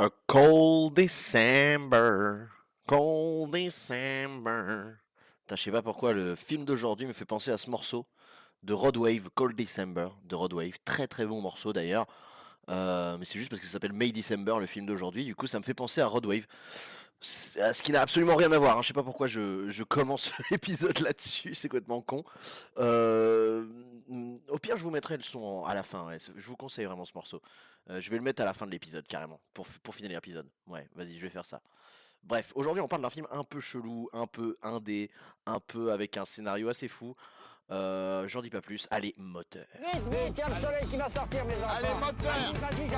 A cold December, cold December. Je sais pas pourquoi le film d'aujourd'hui me fait penser à ce morceau de Rod Wave, Cold December, de Rod Wave. Très très bon morceau d'ailleurs. Euh, mais c'est juste parce que ça s'appelle May December, le film d'aujourd'hui. Du coup, ça me fait penser à Rod Wave. Ce qui n'a absolument rien à voir. hein. Je sais pas pourquoi je, commence l'épisode là-dessus. C'est complètement con. Euh, au pire, je vous mettrai le son à la fin. ouais. Je vous conseille vraiment ce morceau. Euh, je vais le mettre à la fin de l'épisode carrément pour, finir l'épisode. Ouais, vas-y, je vais faire ça. Bref, aujourd'hui, on parle d'un film un peu chelou, un peu indé, un peu avec un scénario assez fou. Euh, J'en dis pas plus. Allez, moteur. Vite, vite, il y a le soleil qui va sortir, mes enfants. Allez, moteur Vas-y.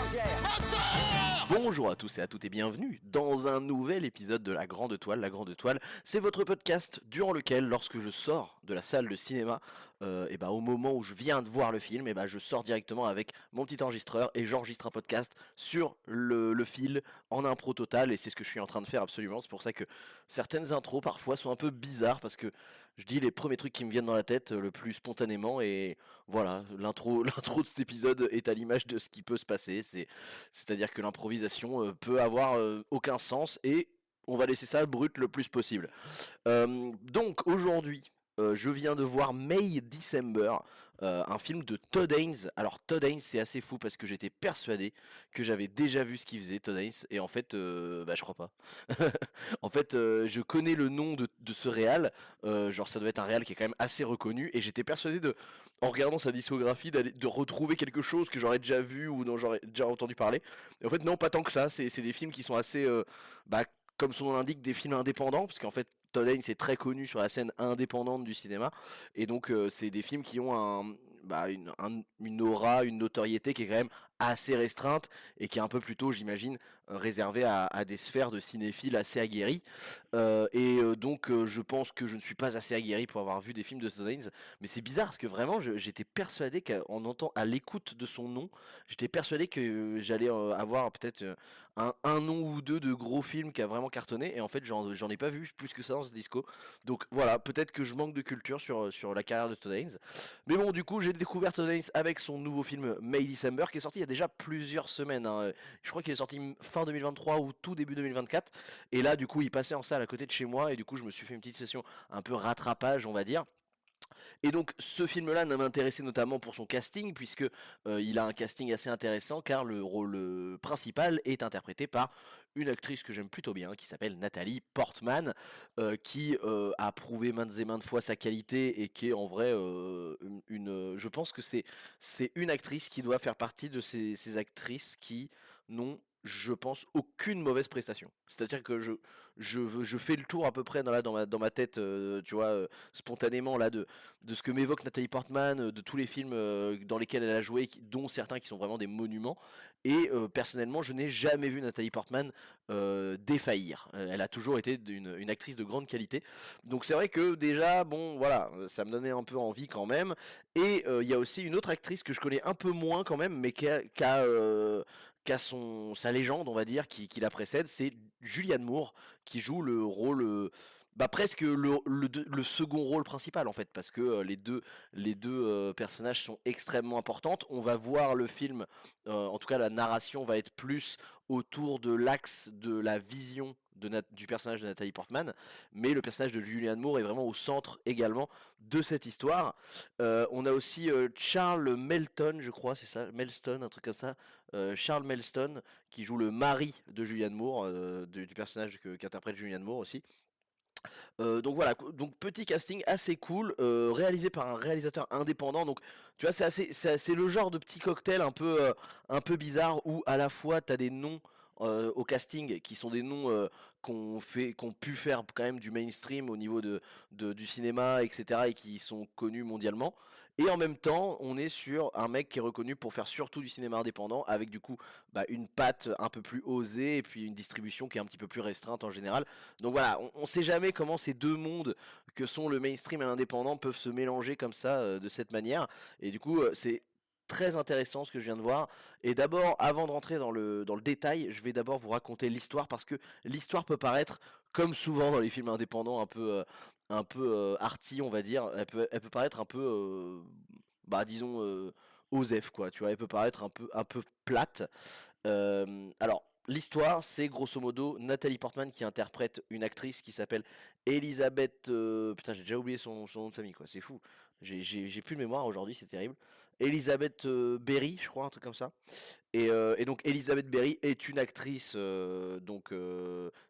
Bonjour à tous et à toutes et bienvenue dans un nouvel épisode de La Grande Toile. La Grande Toile, c'est votre podcast durant lequel, lorsque je sors de la salle de cinéma, euh, et ben au moment où je viens de voir le film, et ben je sors directement avec mon petit enregistreur et j'enregistre un podcast sur le, le fil en impro total et c'est ce que je suis en train de faire absolument. C'est pour ça que certaines intros parfois sont un peu bizarres parce que je dis les premiers trucs qui me viennent dans la tête euh, le plus spontanément et voilà, l'intro de cet épisode est à l'image de ce qui peut se passer. C'est c'est-à-dire que l'improvisation euh, peut avoir aucun sens et on va laisser ça brut le plus possible. Donc aujourd'hui, euh, je viens de voir May December, euh, un film de Todd Haynes. Alors Todd Haynes, c'est assez fou parce que j'étais persuadé que j'avais déjà vu ce qu'il faisait, Todd Haynes, et en fait, euh, bah je crois pas. en fait, euh, je connais le nom de, de ce réal, genre ça doit être un réal qui est quand même assez reconnu, et j'étais persuadé de, en regardant sa discographie, de retrouver quelque chose que j'aurais déjà vu ou dont j'aurais déjà entendu parler. En fait, non, pas tant que ça. C'est des films qui sont assez, bah, comme son nom l'indique, des films indépendants, parce qu'en fait, Todd Haynes est très connu sur la scène indépendante du cinéma, et donc euh, c'est des films qui ont bah, une, un- une aura, une notoriété qui est quand même assez restreinte et qui est un peu plutôt, j'imagine, réservée à, des sphères de cinéphiles assez aguerris. Euh, et euh, donc, euh, je pense que je ne suis pas assez aguerri pour avoir vu des films de Haynes, mais c'est bizarre parce que vraiment, j'étais persuadé qu'en entend à l'écoute de son nom, j'étais persuadé que j'allais avoir peut-être un, nom ou deux de gros films qui a vraiment cartonné, et en fait, j'en ai pas vu plus que ça dans ce disco. Donc voilà, peut-être que je manque de culture sur, sur la carrière de Todd Haynes. Mais bon, du coup, j'ai découvert Todd Haynes avec son nouveau film May December, qui est sorti il y a déjà plusieurs semaines. hein. Je crois qu'il est sorti fin 2023 ou tout début 2024. Et là, du coup, il passait en salle à côté de chez moi, et du coup, je me suis fait une petite session un peu rattrapage, on va dire. Et donc ce film-là m'a intéressé notamment pour son casting, puisque euh, il a un casting assez intéressant, car le rôle euh, principal est interprété par une actrice que j'aime plutôt bien, qui s'appelle Nathalie Portman, euh, qui a prouvé maintes et maintes fois sa qualité et qui est en vrai une, je pense que c'est une actrice qui doit faire partie de ces, ces actrices qui n'ont je pense aucune mauvaise prestation. C'est-à-dire que je, je, je fais le tour à peu près dans, dans, ma, dans ma tête, euh, tu vois, euh, spontanément là de, de ce que m'évoque Nathalie Portman, euh, de tous les films dans lesquels elle a joué, dont certains qui sont vraiment des monuments. Et personnellement, je n'ai jamais vu Nathalie Portman défaillir. Elle a toujours été une, actrice de grande qualité. Donc c'est vrai que déjà, bon, voilà, ça me donnait un peu envie quand même. Et il y a aussi une autre actrice que je connais un peu moins quand même, mais qui a, qui a, euh, son, sa légende, on va dire, qui, qui la précède, c'est Julianne Moore, qui joue le rôle... bah presque le, second rôle principal en fait parce que euh, les deux les deux euh, personnages sont extrêmement importantes. On va voir le film euh, en tout cas la narration va être plus autour de l'axe de la vision de du personnage de Nathalie Portman mais le personnage de Julianne Moore est vraiment au centre également de cette histoire. On a aussi Charles Melton je crois c'est ça Melston un truc comme ça Charles Melston qui joue le mari de Julianne Moore du personnage qu'interprète Julianne Moore aussi euh, donc voilà, petit casting assez cool, euh, réalisé par un réalisateur indépendant. Donc tu vois, c'est c'est le genre de petit cocktail un peu, euh, un bizarre où à la fois tu as des noms au casting qui sont des noms qu'on fait, pu faire quand même du mainstream au niveau du cinéma, etc. et qui sont connus mondialement. Et en même temps, on est sur un mec qui est reconnu pour faire surtout du cinéma indépendant, avec du coup bah, une patte un peu plus osée et puis une distribution qui est un petit peu plus restreinte en général. Donc voilà, on, on sait jamais comment ces deux mondes que sont le mainstream et l'indépendant peuvent se mélanger comme ça euh, de cette manière. Et du coup, euh, c'est très intéressant ce que je viens de voir. Et d'abord, avant de rentrer dans le, dans le détail, je vais d'abord vous raconter l'histoire parce que l'histoire peut paraître, comme souvent dans les films indépendants, un peu, euh, un peu euh, arty, on va dire. Elle peut, elle paraître un peu, euh, bah disons, euh, osef, quoi. Tu vois, elle peut paraître un peu, un peu plate. Alors, L'histoire, c'est grosso modo Nathalie Portman qui interprète une actrice qui s'appelle Elisabeth. putain, j'ai déjà oublié son nom de famille, quoi. C'est fou. J'ai- plus de mémoire aujourd'hui, c'est terrible. Elisabeth euh, Berry, je crois, un truc comme ça. Et, euh, donc Elisabeth Berry est une actrice, euh, donc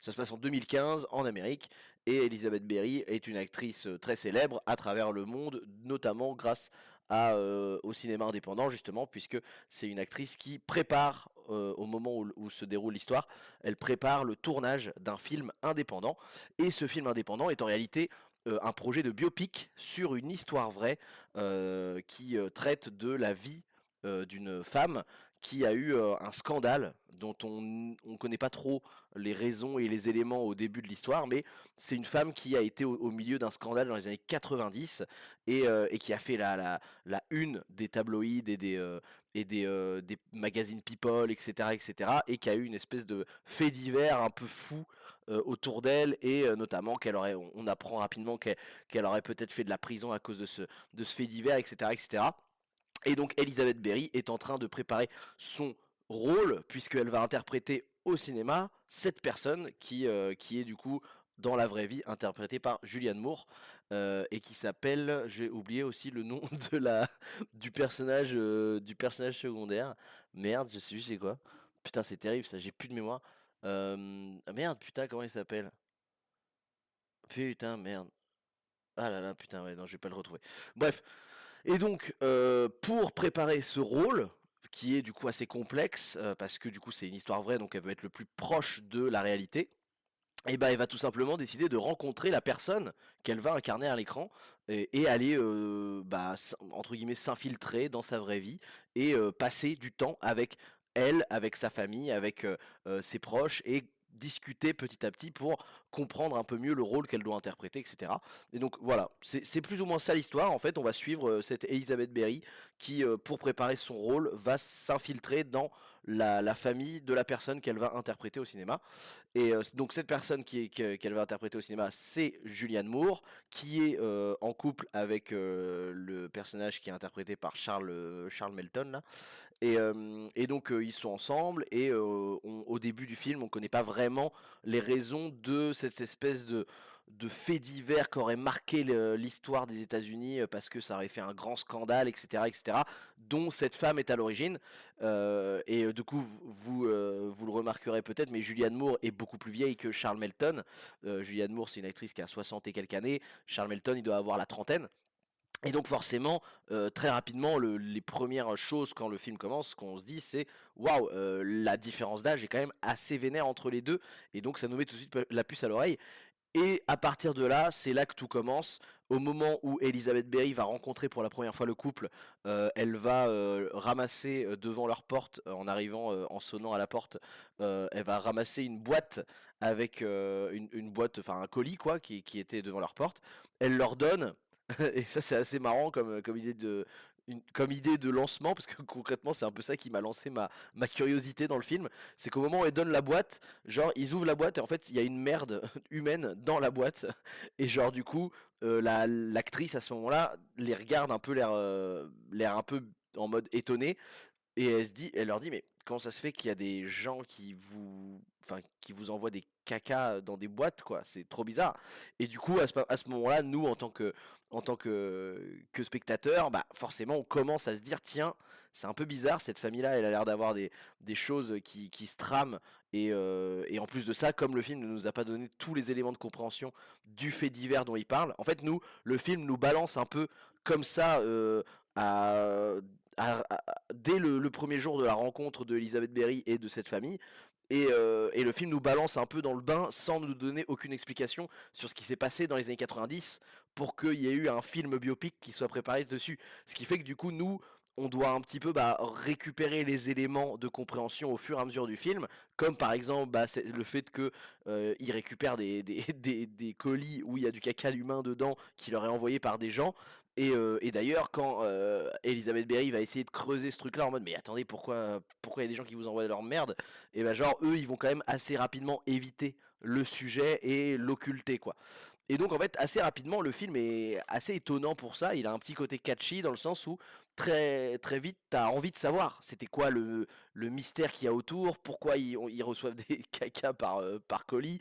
ça se passe en 2015 en Amérique, et Elisabeth Berry est une actrice très célèbre à travers le monde, notamment grâce au cinéma indépendant justement, puisque c'est une actrice qui prépare, au moment où, où se déroule l'histoire, elle prépare le tournage d'un film indépendant, et ce film indépendant est en réalité euh, un projet de biopic sur une histoire vraie euh, qui euh, traite de la vie d'une femme qui a eu euh, un scandale dont on ne connaît pas trop les raisons et les éléments au début de l'histoire, mais c'est une femme qui a été au, milieu d'un scandale dans les années 90 et, euh, et qui a fait la, la, une des tabloïds et des, euh, et des, des magazines People, etc., etc., et qui a eu une espèce de fait divers un peu fou autour d'elle, et notamment qu'elle aurait, on, apprend rapidement qu'elle qu'elle aurait peut-être fait de la prison à cause de ce, de ce fait divers, etc., etc. Et donc Elisabeth Berry est en train de préparer son rôle, puisqu'elle va interpréter au cinéma cette personne qui, euh, qui est du coup dans la vraie vie interprétée par Julianne Moore euh, et qui s'appelle, j'ai oublié aussi le nom de la du personnage euh, du personnage secondaire. Merde, je sais plus c'est quoi. Putain, c'est terrible ça, j'ai plus de mémoire. Ah, merde, putain, comment il s'appelle? Putain, merde. Ah là là, putain, ouais, non, je vais pas le retrouver. Bref, et donc, euh, pour préparer ce rôle, qui est du coup assez complexe, euh, parce que du coup c'est une histoire vraie, donc elle veut être le plus proche de la réalité, et ben elle va tout simplement décider de rencontrer la personne qu'elle va incarner à l'écran et, aller euh, bah, entre guillemets s'infiltrer dans sa vraie vie et passer du temps avec elle, avec sa famille, avec ses proches et discuter petit à petit pour comprendre un peu mieux le rôle qu'elle doit interpréter, etc. Et donc voilà, c'est plus ou moins ça l'histoire. En fait, on va suivre euh, cette Elizabeth Berry qui, euh, pour préparer son rôle, va s'infiltrer dans la, famille de la personne qu'elle va interpréter au cinéma. Et euh, donc cette personne qui que- qu'elle va interpréter au cinéma, c'est Julianne Moore, qui est euh, en couple avec euh, le personnage qui est interprété par Charles, euh, Charles Melton. Là. Et, euh, et donc euh, ils sont ensemble et euh, au début du film, on connaît pas vraiment les raisons de cette espèce de de faits divers qui aurait marqué l'histoire des États-Unis euh, parce que ça aurait fait un grand scandale, etc., etc., dont cette femme est à l'origine. Euh, et euh, du coup, vous, vous, le remarquerez peut-être, mais Julianne Moore est beaucoup plus vieille que Charles Melton. Julianne Moore, c'est une actrice qui a 60 et quelques années. Charles Melton, il doit avoir la trentaine. Et donc forcément, très rapidement, le- les premières choses quand le film commence, qu'on se dit, c'est waouh, la différence d'âge est quand même assez vénère entre les deux, et donc ça nous met tout de suite la puce à l'oreille. Et à partir de là, c'est là que tout commence. Au moment où Elisabeth Berry va rencontrer pour la première fois le couple, euh, elle va euh, ramasser euh, devant leur porte, en arrivant, en sonnant à la porte, elle va ramasser une boîte avec une, boîte, enfin un colis quoi, qui, était devant leur porte. Elle leur donne, et ça c'est assez marrant comme idée de, comme idée de lancement, parce que concrètement c'est un peu ça qui m'a lancé ma, curiosité dans le film, c'est qu'au moment où elle donne la boîte, genre ils ouvrent la boîte et en fait il y a une merde humaine dans la boîte, et genre du coup euh, la l'actrice à ce moment-là les regarde un peu l'air euh, l'air un peu en mode étonné, et elle se dit, elle leur dit mais comment ça se fait qu'il y a des gens qui vous, enfin qui vous envoient des caca dans des boîtes quoi, c'est trop bizarre. Et du coup à ce, moment-là, nous en tant que en tant que, que spectateur, bah forcément on commence à se dire tiens, c'est un peu bizarre cette famille-là, elle a l'air d'avoir des, des choses qui, qui se trament et, euh, en plus de ça, comme le film ne nous a pas donné tous les éléments de compréhension du fait divers dont il parle, en fait nous, le film nous balance un peu comme ça euh, à, dès le, premier jour de la rencontre de Elizabeth Berry et de cette famille. Et, euh, et le film nous balance un peu dans le bain sans nous donner aucune explication sur ce qui s'est passé dans les années 90 pour qu'il y ait eu un film biopic qui soit préparé dessus. Ce qui fait que du coup, nous, on doit un petit peu bah, récupérer les éléments de compréhension au fur et à mesure du film, comme par exemple bah, le fait que euh, des, des, des- des colis où il y a du caca humain dedans qui leur est envoyé par des gens. Et, euh, et d'ailleurs, quand euh, Elisabeth Berry va essayer de creuser ce truc-là en mode mais attendez pourquoi pourquoi il y a des gens qui vous envoient leur merde? Et ben genre eux ils vont quand même assez rapidement éviter le sujet et l'occulter quoi. Et donc en fait assez rapidement le film est assez étonnant pour ça. Il a un petit côté catchy dans le sens où très très vite t'as envie de savoir c'était quoi le, le mystère qu'il y a autour, pourquoi ils, reçoivent des caca par, euh, par colis,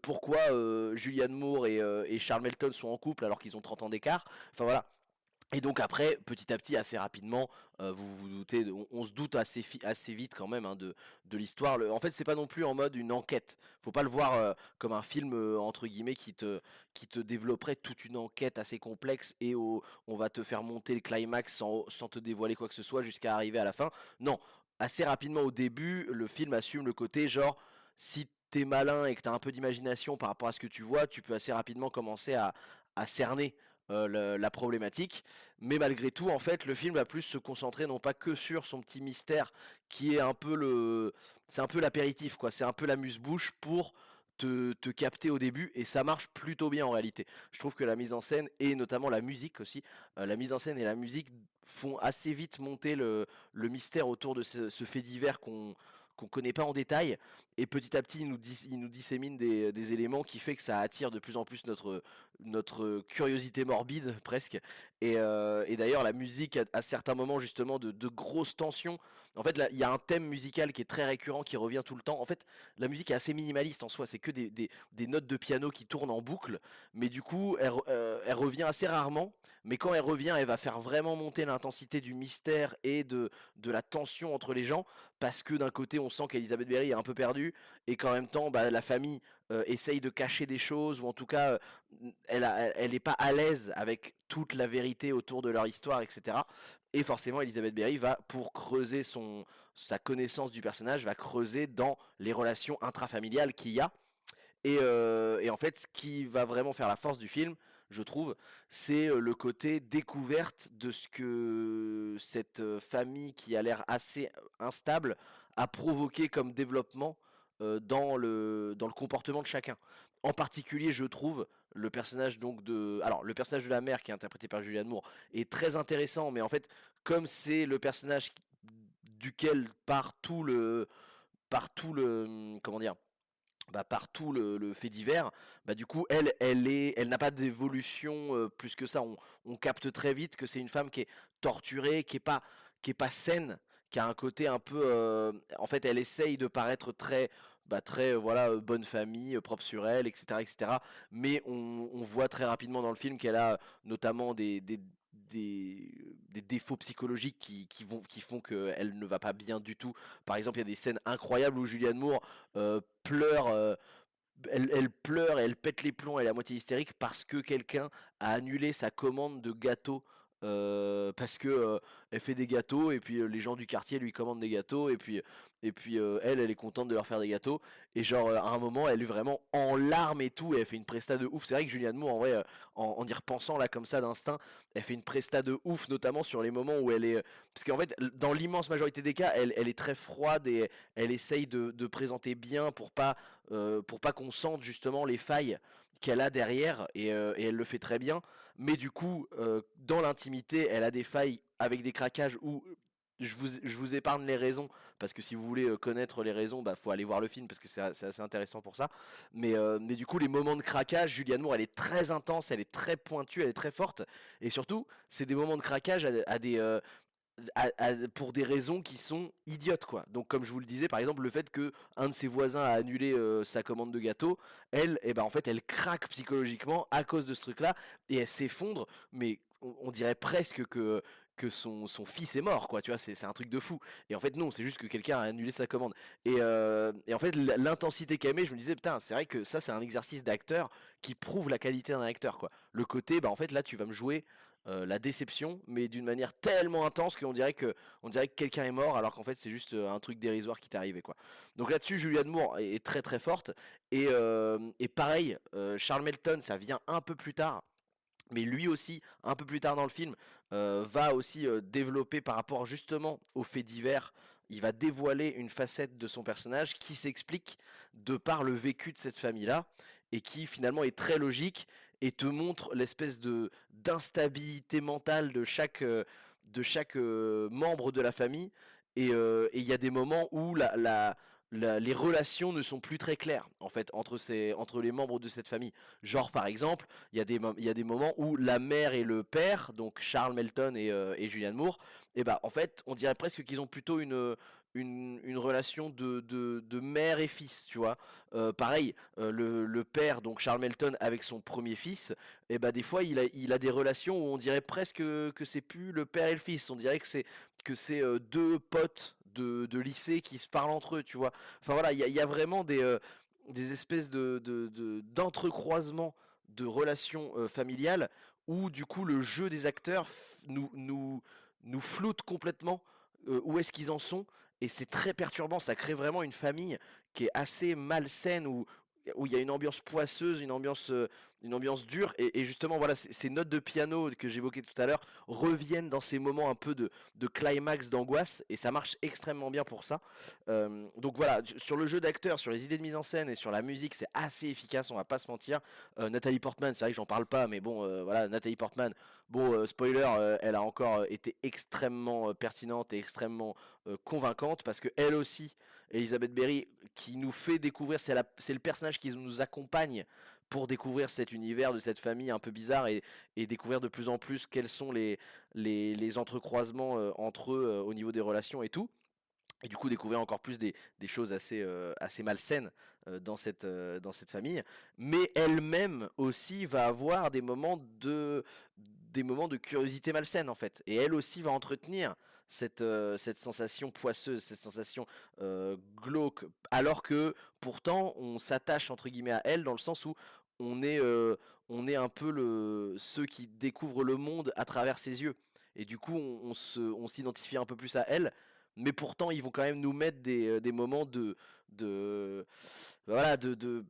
pourquoi euh, Julianne Moore et, et Charles Melton sont en couple alors qu'ils ont 30 ans d'écart. Enfin voilà, et donc après, petit à petit, assez rapidement, euh, vous vous doutez, on, se doute assez, vite quand même hein, de, de l'histoire. En fait, c'est pas non plus en mode une enquête. Faut pas le voir euh, comme un film euh, entre guillemets qui te, te développerait toute une enquête assez complexe et au- on va te faire monter le climax sans, te dévoiler quoi que ce soit jusqu'à arriver à la fin. Non, assez rapidement au début, le film assume le côté genre si t'es malin et que t'as un peu d'imagination par rapport à ce que tu vois, tu peux assez rapidement commencer à cerner euh, la problématique. Mais malgré tout, en fait, le film va plus se concentrer non pas que sur son petit mystère, qui est un peu le, c'est un peu l'apéritif, quoi. C'est un peu l'amuse-bouche pour te, te capter au début, et ça marche plutôt bien en réalité. Je trouve que la mise en scène et notamment la musique aussi, euh, la mise en scène et la musique font assez vite monter le, le mystère autour de ce, ce fait divers qu'on qu'on connaît pas en détail et petit à petit il nous, il nous dissémine des, des éléments qui fait que ça attire de plus en plus notre, notre curiosité morbide presque. Et, euh, et d'ailleurs la musique à, certains moments justement de, de grosses tensions. En fait il y a un thème musical qui est très récurrent qui revient tout le temps. En fait la musique est assez minimaliste en soi. C'est que des, des- notes de piano qui tournent en boucle. Mais du coup elle, euh, elle revient assez rarement. Mais quand elle revient elle va faire vraiment monter l'intensité du mystère et de, de la tension entre les gens. Parce que d'un côté on sent qu'Elisabeth Berry est un peu perdue et qu'en même temps bah, la famille essaye de cacher des choses ou en tout cas elle, a- elle, elle est pas à l'aise avec toute la vérité autour de leur histoire etc et forcément Elisabeth Berry va pour creuser son sa connaissance du personnage va creuser dans les relations intrafamiliales qu'il y a. Et, en fait, ce qui va vraiment faire la force du film, je trouve, c'est le côté découverte de ce que cette famille qui a l'air assez instable a provoqué comme développement dans le, dans le comportement de chacun. En particulier, je trouve, le personnage donc de... Alors, le personnage de la mère qui est interprété par Julianne Moore est très intéressant, mais en fait, comme c'est le personnage duquel part tout le... Part tout le... Comment dire bah, par tout le, le fait divers, bah, du coup, elle, elle est, elle n'a pas d'évolution euh, plus que ça. On, on capte très vite que c'est une femme qui est torturée, qui est pas, qui est pas saine, qui a un côté un peu, euh, en fait, elle essaye de paraître très, bah, très, euh, voilà, euh, bonne famille, propre sur elle, etc., etc. Mais on, voit très rapidement dans le film qu'elle a notamment des, défauts psychologiques qui, vont, qui font qu'elle ne va pas bien du tout. Par exemple, il y a des scènes incroyables où Julianne Moore pleure, elle, elle pleure elle pète les plombs, elle est à moitié hystérique parce que quelqu'un a annulé sa commande de gâteaux. Euh, parce que euh, elle fait des gâteaux et puis euh, les gens du quartier lui commandent des gâteaux et puis elle elle est contente de leur faire des gâteaux. Et genre à un moment elle est vraiment en larmes et tout et elle fait une presta de ouf. C'est vrai que Julianne Moore en vrai en, y repensant là comme ça d'instinct elle fait une presta de ouf notamment sur les moments où elle est parce qu'en fait dans l'immense majorité des cas elle, est très froide et elle essaye de, de présenter bien pour pas pour pas qu'on sente justement les failles qu'elle a derrière et, euh, et elle le fait très bien. Mais du coup euh, dans l'intimité elle a des failles avec des craquages où je vous, épargne les raisons. Parce que si vous voulez euh, connaître les raisons bah faut aller voir le film parce que c'est assez intéressant pour ça. Mais, mais du coup les moments de craquage Julianne Moore elle est très intense elle est très pointue elle est très forte. Et surtout c'est des moments de craquage à, des pour des raisons qui sont idiotes quoi. Donc comme je vous le disais par exemple le fait que un de ses voisins a annulé euh, sa commande de gâteau, elle et ben en fait elle craque psychologiquement à cause de ce truc là et elle s'effondre. Mais on, dirait presque que que son, son fils est mort quoi tu vois c'est un truc de fou. Et en fait non c'est juste que quelqu'un a annulé sa commande. Et, euh, et en fait l'intensité qu'elle met je me disais putain c'est vrai que ça c'est un exercice d'acteur qui prouve la qualité d'un acteur quoi. Le côté bah en fait là tu vas me jouer euh, la déception, mais d'une manière tellement intense qu'on dirait que on dirait que quelqu'un est mort, alors qu'en fait c'est juste euh, un truc dérisoire qui t'est arrivé quoi. Donc là-dessus, Julianne Moore est, est très très forte et, euh, et pareil, Charles Melton, ça vient un peu plus tard. Mais lui aussi, un peu plus tard dans le film, va aussi développer par rapport justement aux faits divers. Il va dévoiler une facette de son personnage qui s'explique de par le vécu de cette famille-là et qui finalement est très logique et te montre l'espèce de d'instabilité mentale de chaque euh, de chaque euh, membre de la famille et euh, et il y a des moments où la, les relations ne sont plus très claires en fait entre, ces, entre les membres de cette famille. Genre par exemple, il y, a des, y a des moments où la mère et le père, donc Charles Melton et, euh, et Julianne Moore, et eh bah en fait on dirait presque qu'ils ont plutôt une, une, relation de, de, mère et fils, tu vois. Euh, pareil, euh, le, père, donc Charles Melton, avec son premier fils, et eh bah des fois il a, il a des relations où on dirait presque que c'est plus le père et le fils, on dirait que c'est que c'est deux potes de, lycée qui se parlent entre eux, tu vois. Enfin voilà, il y, a, vraiment des, euh, des espèces de, d'entrecroisements de, relations euh, familiales où du coup le jeu des acteurs nous, nous, nous floute complètement euh, où est-ce qu'ils en sont et c'est très perturbant, ça crée vraiment une famille qui est assez malsaine où, où il y a une ambiance poisseuse, une ambiance, euh, une ambiance dure, et, justement voilà ces notes de piano que j'évoquais tout à l'heure reviennent dans ces moments un peu de, de climax d'angoisse, et ça marche extrêmement bien pour ça. Euh, donc voilà, sur le jeu d'acteur, sur les idées de mise en scène et sur la musique, c'est assez efficace, on va pas se mentir. Euh, Nathalie Portman, c'est vrai que j'en parle pas, mais bon voilà, Nathalie Portman, bon spoiler, elle a encore été extrêmement pertinente et extrêmement convaincante parce que elle aussi Elisabeth Berry, qui nous fait découvrir, c'est le personnage qui nous accompagne pour découvrir cet univers de cette famille un peu bizarre et, découvrir de plus en plus quels sont les, les, entrecroisements euh, entre eux euh, au niveau des relations et tout. Et du coup découvrir encore plus des, choses assez, euh, assez malsaines dans, cette, dans cette famille. Mais elle-même aussi va avoir des moments de, des moments de curiosité malsaine en fait. Et elle aussi va entretenir cette, euh, cette sensation poisseuse, cette sensation euh, glauque, alors que pourtant on s'attache entre guillemets à elle dans le sens où on est, euh, on est un peu le, ceux qui découvrent le monde à travers ses yeux. Et du coup on, on s'identifie un peu plus à elle, mais pourtant ils vont quand même nous mettre des, des moments de, de voilà de, de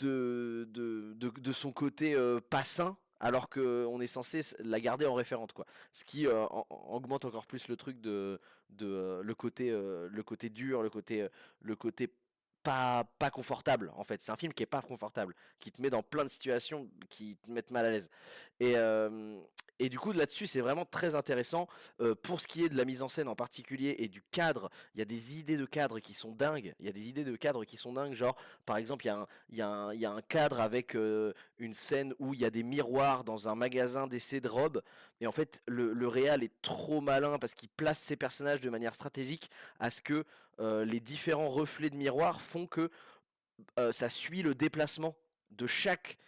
de, de, de, son côté pas sain alors qu'on est censé la garder en référente quoi. Ce qui euh, augmente encore plus le truc de, de euh, le côté euh, le côté dur, le côté le côté pas, pas confortable en fait. C'est un film qui est pas confortable, qui te met dans plein de situations qui te mettent mal à l'aise. Et, et du coup là-dessus c'est vraiment très intéressant. pour ce qui est de la mise en scène en particulier et du cadre, il y a des idées de cadre qui sont dingues. Il y a des idées de cadre qui sont dingues. Genre par exemple il y, a un, y, a y a un cadre avec une scène où il y a des miroirs dans un magasin d'essai de robes. Et en fait le, le réal est trop malin parce qu'il place ses personnages de manière stratégique à ce que les différents reflets de miroirs font que ça suit le déplacement de chaque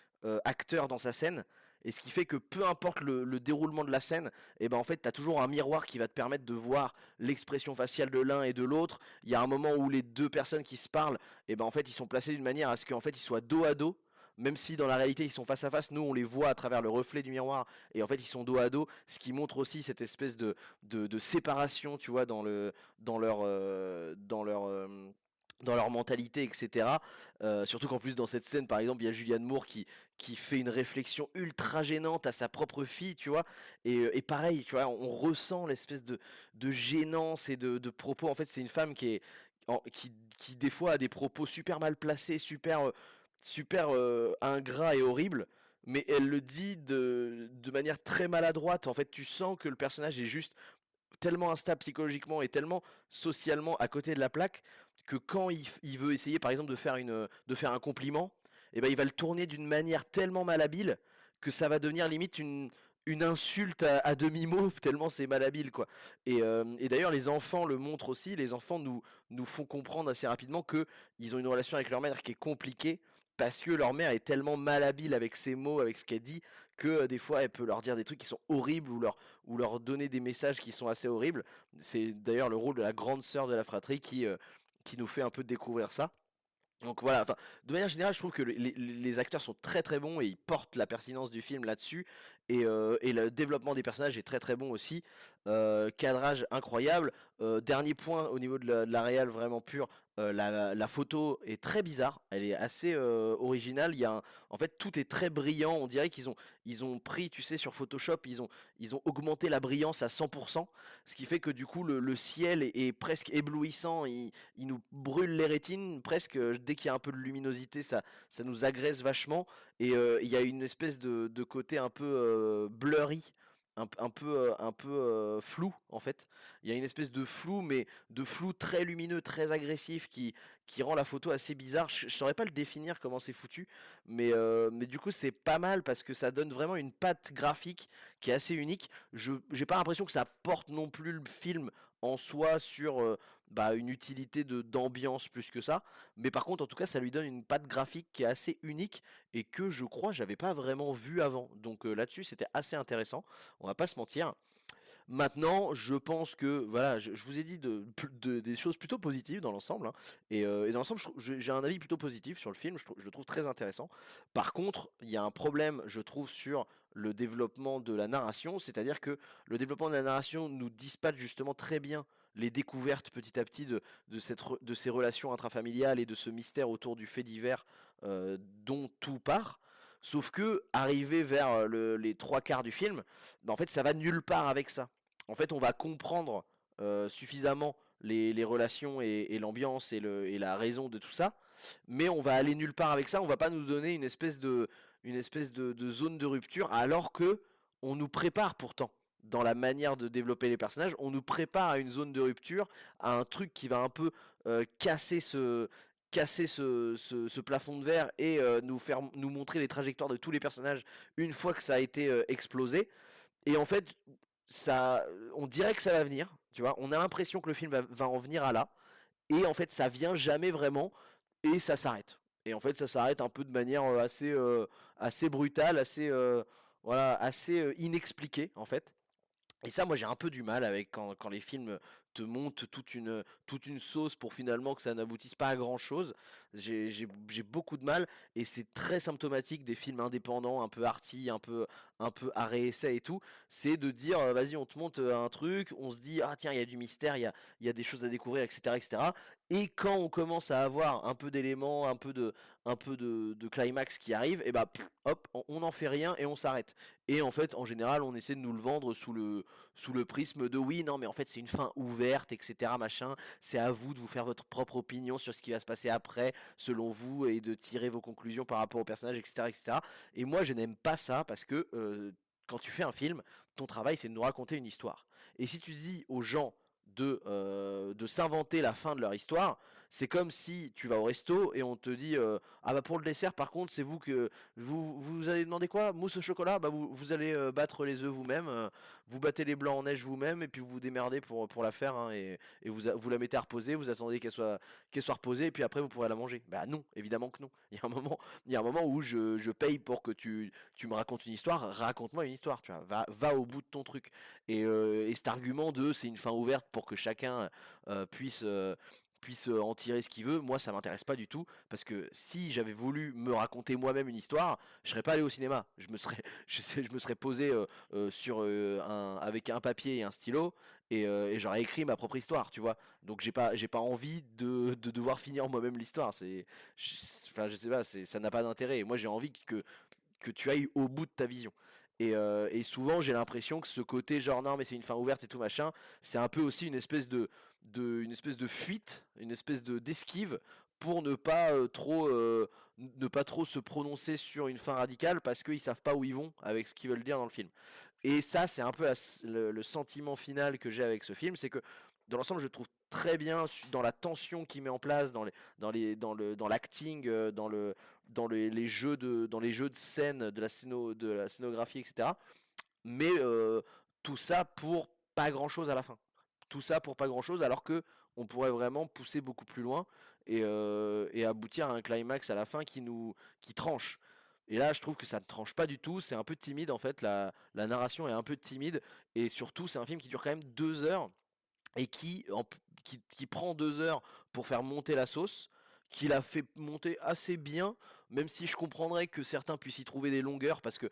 acteur dans sa scène et ce qui fait que peu importe le, déroulement de la scène, et eh ben en fait tu as toujours un miroir qui va te permettre de voir l'expression faciale de l'un et de l'autre. Il y a un moment où les deux personnes qui se parlent, et eh ben en fait ils sont placés d'une manière à ce qu'en fait ils soient dos à dos. Même si dans la réalité ils sont face à face, nous on les voit à travers le reflet du miroir et en fait ils sont dos à dos, ce qui montre aussi cette espèce de, de, séparation, tu vois, dans, le, dans leur, euh, dans leur euh, dans leur mentalité, etc. Euh, surtout qu'en plus dans cette scène, par exemple, il y a Julianne Moore qui, qui fait une réflexion ultra gênante à sa propre fille, tu vois. Et, et pareil, tu vois, on ressent l'espèce de, de gênance et de, de propos. En fait, c'est une femme qui est qui, qui, des fois a des propos super mal placés, super super ingrat et horrible. Mais elle le dit de, de manière très maladroite. En fait, tu sens que le personnage est juste tellement instable psychologiquement et tellement socialement à côté de la plaque que quand il, veut essayer par exemple de faire, une, de faire un compliment, et eh ben, il va le tourner d'une manière tellement malhabile que ça va devenir limite une, une insulte à, demi-mot, tellement c'est malhabile quoi. Euh, et, d'ailleurs les enfants le montrent aussi, les enfants nous, nous font comprendre assez rapidement qu'ils ont une relation avec leur mère qui est compliquée parce que leur mère est tellement malhabile avec ses mots, avec ce qu'elle dit, que euh, des fois elle peut leur dire des trucs qui sont horribles ou leur, donner des messages qui sont assez horribles. C'est d'ailleurs le rôle de la grande sœur de la fratrie qui, euh, qui nous fait un peu découvrir ça. Donc voilà, enfin, de manière générale, je trouve que les, acteurs sont très très bons et ils portent la pertinence du film là-dessus. Et, euh, le développement des personnages est très très bon aussi. cadrage incroyable. dernier point au niveau de la, de la réal vraiment pure, euh, la, photo est très bizarre, elle est assez euh, originale. Il y a en fait, tout est très brillant. On dirait qu'ils ont, ils ont pris, tu sais, sur Photoshop, ils ont, ils ont augmenté la brillance à 100%, ce qui fait que du coup, le, ciel est, presque éblouissant. Il, nous brûle les rétines presque dès qu'il y a un peu de luminosité, ça, ça nous agresse vachement. Et euh, il y a une espèce de, de côté un peu blurry un, peu, euh, un peu euh, flou en fait. Il y a une espèce de flou, mais de flou très lumineux, très agressif, qui, qui rend la photo assez bizarre. Je, je saurais pas le définir comment c'est foutu, mais, euh, mais du coup c'est pas mal parce que ça donne vraiment une patte graphique qui est assez unique. Je j'ai pas l'impression que ça porte non plus le film en soi sur euh, bah, une utilité de d'ambiance plus que ça, mais par contre en tout cas ça lui donne une patte graphique qui est assez unique et que je crois j'avais pas vraiment vu avant. Donc euh, là-dessus c'était assez intéressant on va pas se mentir. Maintenant, je pense que voilà, je, vous ai dit de, de- des choses plutôt positives dans l'ensemble, hein, et, euh, et dans l'ensemble, j'ai un avis plutôt positif sur le film. Je, le trouve très intéressant. Par contre, il y a un problème, je trouve, sur le développement de la narration, c'est-à-dire que le développement de la narration nous dispatche justement très bien les découvertes petit à petit de ces relations intrafamiliales et de ce mystère autour du fait divers euh, dont tout part. Sauf que, arrivé vers euh, le- les trois quarts du film, bah, en fait, ça va nulle part avec ça. En fait, on va comprendre euh, suffisamment les, relations et, l'ambiance et, la raison de tout ça, mais on va aller nulle part avec ça. On va pas nous donner une espèce de zone de rupture, alors que on nous prépare pourtant dans la manière de développer les personnages, on nous prépare à une zone de rupture, à un truc qui va un peu euh, casser ce casser ce, ce- plafond de verre et euh, nous faire nous montrer les trajectoires de tous les personnages une fois que ça a été euh, explosé. Et en fait, ça, on dirait que ça va venir, tu vois. On a l'impression que le film va, va en venir à là, et en fait, ça vient jamais vraiment, et ça s'arrête. Et en fait, ça s'arrête un peu de manière euh, assez, assez brutale, assez, voilà, assez inexpliquée, en fait. Et ça, moi, j'ai un peu du mal avec quand, quand les films te montent toute une, toute une sauce pour finalement que ça n'aboutisse pas à grand chose. J'ai beaucoup de mal et c'est très symptomatique des films indépendants, un peu arty, un peu, un peu arrêt-essai et tout. C'est de dire, euh, vas-y, on te monte euh, un truc, on se dit, ah tiens, il y a du mystère, il y a, y a des choses à découvrir, etc., etc. Et quand on commence à avoir un peu d'éléments, un peu de, un peu de, climax qui arrive, et bah, pff, hop, on on n'en fait rien et on s'arrête. Et en fait, en général, on essaie de nous le vendre sous le, sous le prisme de oui, non, mais en fait, c'est une fin ouverte, etc. Machin. C'est à vous de vous faire votre propre opinion sur ce qui va se passer après, selon vous, et de tirer vos conclusions par rapport au personnage, etc. etc. Et moi, je n'aime pas ça parce que euh, quand tu fais un film, ton travail, c'est de nous raconter une histoire. Et si tu dis aux gens de, euh, de s'inventer la fin de leur histoire, c'est comme si tu vas au resto et on te dit euh, ah bah pour le dessert par contre c'est vous que vous vous allez demander quoi? Mousse au chocolat? Bah vous, vous allez euh, battre les œufs vous-même euh, vous battez les blancs en neige vous-même et puis vous vous démerdez pour, pour la faire hein, et, et vous, vous la mettez à reposer vous attendez qu'elle soit qu'elle soit reposée et puis après vous pourrez la manger. Bah non évidemment que non. Il y a un moment il y a un moment où je, je paye pour que tu, tu me racontes une histoire raconte-moi une histoire tu vois. Va, va au bout de ton truc. Et, et cet argument de c'est une fin ouverte pour que chacun puisse puisse euh, en tirer ce qu'il veut, moi ça m'intéresse pas du tout parce que si j'avais voulu me raconter moi-même une histoire, je serais pas allé au cinéma. Je me serais, je, me serais posé euh, euh, sur un, avec un papier et un stylo et, et j'aurais écrit ma propre histoire, tu vois. Donc j'ai pas, j'ai pas envie de, de devoir finir moi-même l'histoire. C'est, enfin je sais pas, ça n'a pas d'intérêt. Moi j'ai envie que que tu ailles au bout de ta vision. Et, et souvent j'ai l'impression que ce côté genre non mais c'est une fin ouverte et tout machin, c'est un peu aussi une espèce de, de une espèce de fuite, une espèce de d'esquive pour ne pas euh, trop euh, ne pas trop se prononcer sur une fin radicale parce qu'ils savent pas où ils vont avec ce qu'ils veulent dire dans le film. Et ça c'est un peu le, sentiment final que j'ai avec ce film, c'est que dans l'ensemble je trouve très bien dans la tension qu'il met en place, dans les dans les dans le dans l'acting, euh, dans le dans les, jeux de dans les jeux de scène, de la scéno, de la scénographie, etc. Mais tout ça pour pas grand chose à la fin. Tout ça pour pas grand chose, alors que on pourrait vraiment pousser beaucoup plus loin et, euh, et aboutir à un climax à la fin qui nous qui tranche. Et là, je trouve que ça ne tranche pas du tout. C'est un peu timide en fait. La, la narration est un peu timide et surtout, c'est un film qui dure quand même deux heures et qui, en qui, qui prend deux heures pour faire monter la sauce, qui la fait monter assez bien, même si je comprendrais que certains puissent y trouver des longueurs, parce que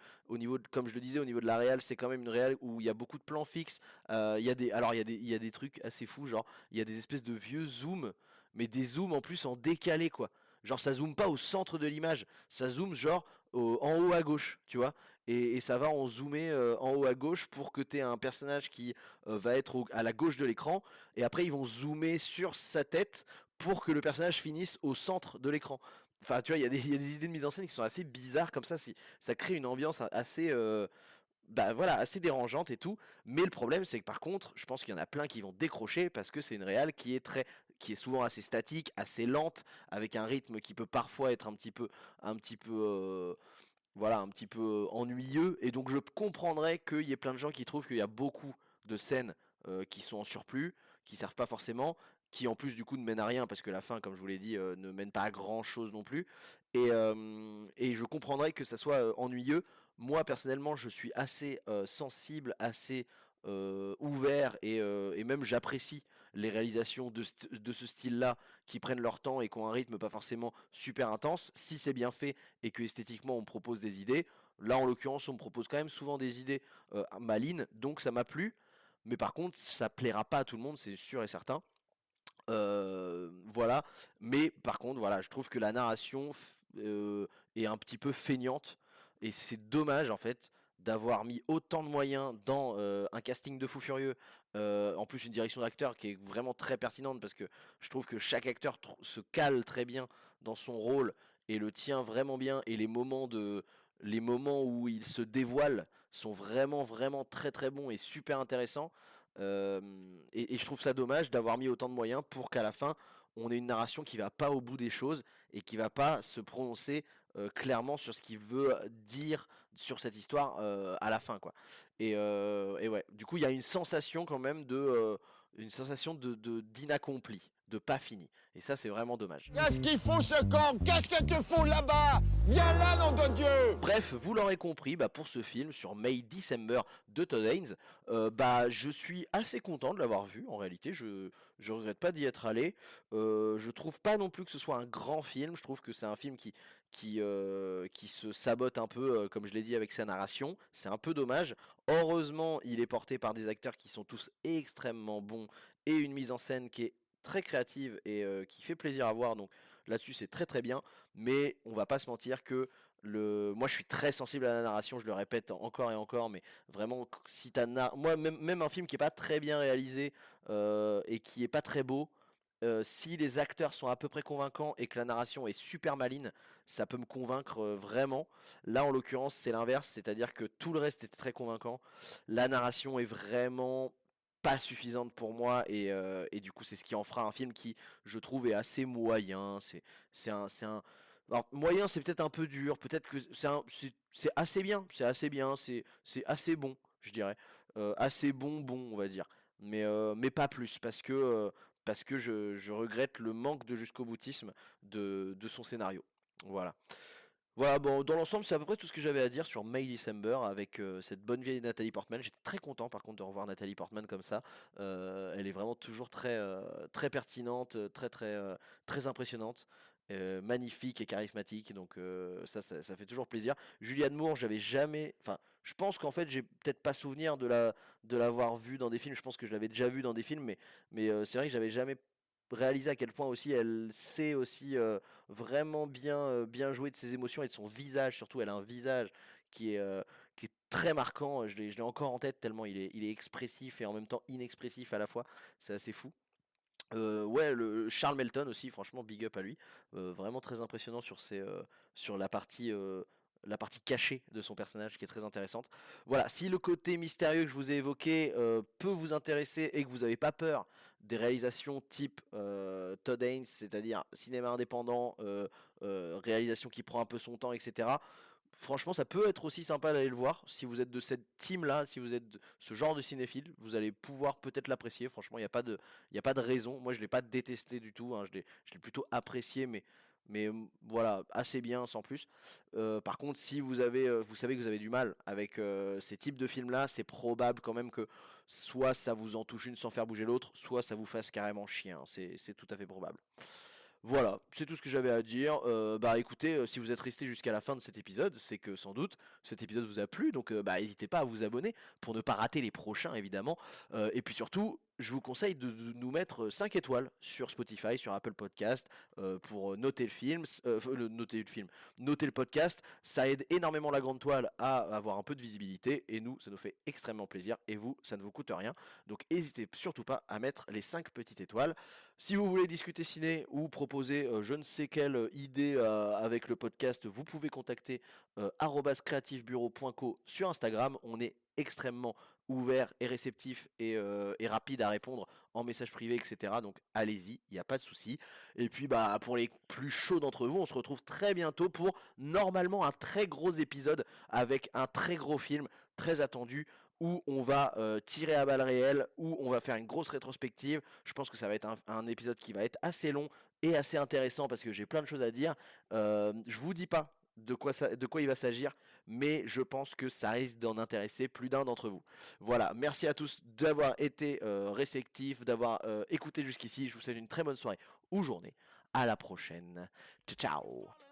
comme je le disais, au niveau de la réal, c'est quand même une réal où il y a beaucoup de plans fixes. euh, Il y a des, alors il y a des, a trucs assez fous, genre il y a des espèces de vieux zooms, mais des zooms en plus en décalé quoi. Genre ça zoome pas au centre de l'image, ça zoome genre en haut à gauche, tu vois. Et, ça va en zoomer euh, en haut à gauche pour que tu aies un personnage qui euh, va être à la gauche de l'écran et après ils vont zoomer sur sa tête pour que le personnage finisse au centre de l'écran. Enfin, tu vois, il y, a des idées de mise en scène qui sont assez bizarres comme ça. Ça crée une ambiance assez, euh, bah voilà, assez dérangeante et tout. Mais le problème, c'est que par contre, je pense qu'il y en a plein qui vont décrocher parce que c'est une réale qui est très, qui est souvent assez statique, assez lente, avec un rythme qui peut parfois être un petit peu, un petit peu, euh, voilà, un petit peu ennuyeux. Et donc je comprendrais qu'il y ait plein de gens qui trouvent qu'il y a beaucoup de scènes euh, qui sont en surplus, qui servent pas forcément, qui en plus du coup ne mènent à rien parce que la fin, comme je vous l'ai dit, euh, ne mène pas à grand chose non plus. Et, et je comprendrais que ça soit ennuyeux. Moi personnellement, je suis assez sensible, assez ouvert et, et même j'apprécie les réalisations de, de ce style-là qui prennent leur temps et qui ont un rythme pas forcément super intense. Si c'est bien fait et que esthétiquement on me propose des idées, là en l'occurrence on me propose quand même souvent des idées malines, donc ça m'a plu. Mais par contre, ça plaira pas à tout le monde, c'est sûr et certain. Euh, voilà. Mais par contre, voilà, je trouve que la narration euh, est un petit peu feignante. Et c'est dommage, en fait, d'avoir mis autant de moyens dans euh, un casting de fou furieux. en plus, une direction d'acteur qui est vraiment très pertinente parce que je trouve que chaque acteur se cale très bien dans son rôle et le tient vraiment bien. Et les moments. Les moments où il se dévoile sont vraiment, vraiment très, très bons et super intéressants. Euh, et, je trouve ça dommage d'avoir mis autant de moyens pour qu'à la fin on ait une narration qui va pas au bout des choses et qui va pas se prononcer euh, clairement sur ce qu'il veut dire sur cette histoire euh, à la fin quoi. Et, et ouais, du coup il y a une sensation quand même de une sensation de- d'inaccompli, de pas fini. Et ça c'est vraiment dommage. Qu'est-ce qu'il ce camp Qu'est-ce que tu fous là-bas? Viens là, nom de Dieu Bref, vous l'aurez compris, bah, pour ce film sur May December de Todd Haynes, euh, bah, je suis assez content de l'avoir vu. En réalité, je je regrette pas d'y être allé. Euh, je trouve pas non plus que ce soit un grand film. Je trouve que c'est un film qui qui euh, qui se sabote un peu, euh, comme je l'ai dit, avec sa narration. C'est un peu dommage. Heureusement, il est porté par des acteurs qui sont tous extrêmement bons et une mise en scène qui est très créative et qui fait plaisir à voir. Donc là-dessus, c'est très très bien. Mais on va pas se mentir que le... moi je suis très sensible à la narration, je le répète encore et encore, mais vraiment si t'as moi même, même un film qui est pas très bien réalisé et qui est pas très beau, si les acteurs sont à peu près convaincants et que la narration est super maline, ça peut me convaincre vraiment. Là en l'occurrence c'est l'inverse, c'est-à-dire que tout le reste était très convaincant, la narration est vraiment pas suffisante pour moi et, euh, et du coup c'est ce qui en fera un film qui je trouve est assez moyen, c'est c'est un c'est un moyen, c'est peut-être un peu dur, peut-être que c'est c'est assez bien, c'est assez bien, c'est c'est assez bon, je dirais. Euh, assez bon, bon, on va dire. Mais, euh, mais pas plus, parce que, parce que je, je regrette le manque de jusqu'au boutisme de, de son scénario. Voilà. Voilà, bon, dans l'ensemble, c'est à peu près tout ce que j'avais à dire sur May December avec euh, cette bonne vieille Nathalie Portman. J'étais très content par contre de revoir Nathalie Portman comme ça. Euh, elle est vraiment toujours très, euh, très pertinente, très, très, très impressionnante. magnifique et charismatique, donc ça, ça, ça fait toujours plaisir. Julianne Moore, j'avais jamais, enfin, je pense qu'en fait, j'ai peut-être pas souvenir de la, de l'avoir vue dans des films. Je pense que je l'avais déjà vue dans des films, mais, mais c'est vrai que j'avais jamais réalisé à quel point aussi elle sait aussi euh, vraiment bien, euh, bien jouer de ses émotions et de son visage. Surtout, elle a un visage qui est, euh, qui est très marquant. Je l'ai, encore en tête tellement il est, il est expressif et en même temps inexpressif à la fois. C'est assez fou. Ouais, le Charles Melton aussi, franchement, big up à lui. Vraiment très impressionnant sur ses, sur la partie, la partie cachée de son personnage qui est très intéressante. Voilà, si le côté mystérieux que je vous ai évoqué euh, peut vous intéresser et que vous n'avez pas peur des réalisations type euh, Todd Haynes, c'est-à-dire cinéma indépendant, euh, réalisation qui prend un peu son temps, etc. Franchement, ça peut être aussi sympa d'aller le voir. Si vous êtes de cette team-là, si vous êtes ce genre de cinéphile, vous allez pouvoir peut-être l'apprécier. Franchement, il n'y a pas de, a pas de raison. Moi, je l'ai pas détesté du tout. hein. Je l'ai plutôt apprécié, mais, mais voilà, assez bien, sans plus. Euh, par contre, si vous avez, euh, vous savez que vous avez du mal avec euh, ces types de films-là, c'est probable quand même que soit ça vous en touche une sans faire bouger l'autre, soit ça vous fasse carrément chier. hein. C'est, tout à fait probable. Voilà, c'est tout ce que j'avais à dire. Bah écoutez, si vous êtes resté jusqu'à la fin de cet épisode, c'est que sans doute cet épisode vous a plu, donc bah n'hésitez pas à vous abonner pour ne pas rater les prochains évidemment. Et puis surtout, je vous conseille de, nous mettre 5 étoiles sur Spotify, sur Apple Podcast, euh, pour noter le film, s- euh, noter le film, noter le podcast. Ça aide énormément la grande toile à avoir un peu de visibilité et nous, ça nous fait extrêmement plaisir et vous, ça ne vous coûte rien. Donc n'hésitez surtout pas à mettre les 5 petites étoiles. Si vous voulez discuter ciné ou proposer euh, je ne sais quelle euh, idée euh, avec le podcast, vous pouvez contacter euh, arobase creativebureau.co sur Instagram. On est extrêmement ouvert et réceptif et, euh, et rapide à répondre en message privé, etc. Donc allez-y, il n'y a pas de souci. Et puis bah pour les plus chauds d'entre vous, on se retrouve très bientôt pour normalement un très gros épisode avec un très gros film très attendu où on va euh, tirer à balles réelles, où on va faire une grosse rétrospective. Je pense que ça va être un, un épisode qui va être assez long et assez intéressant parce que j'ai plein de choses à dire. Euh, je vous dis pas de quoi, ça, de quoi il va s'agir, mais je pense que ça risque d'en intéresser plus d'un d'entre vous. Voilà, merci à tous d'avoir été euh, réceptifs, d'avoir euh, écouté jusqu'ici. Je vous souhaite une très bonne soirée ou journée. À la prochaine. Ciao ciao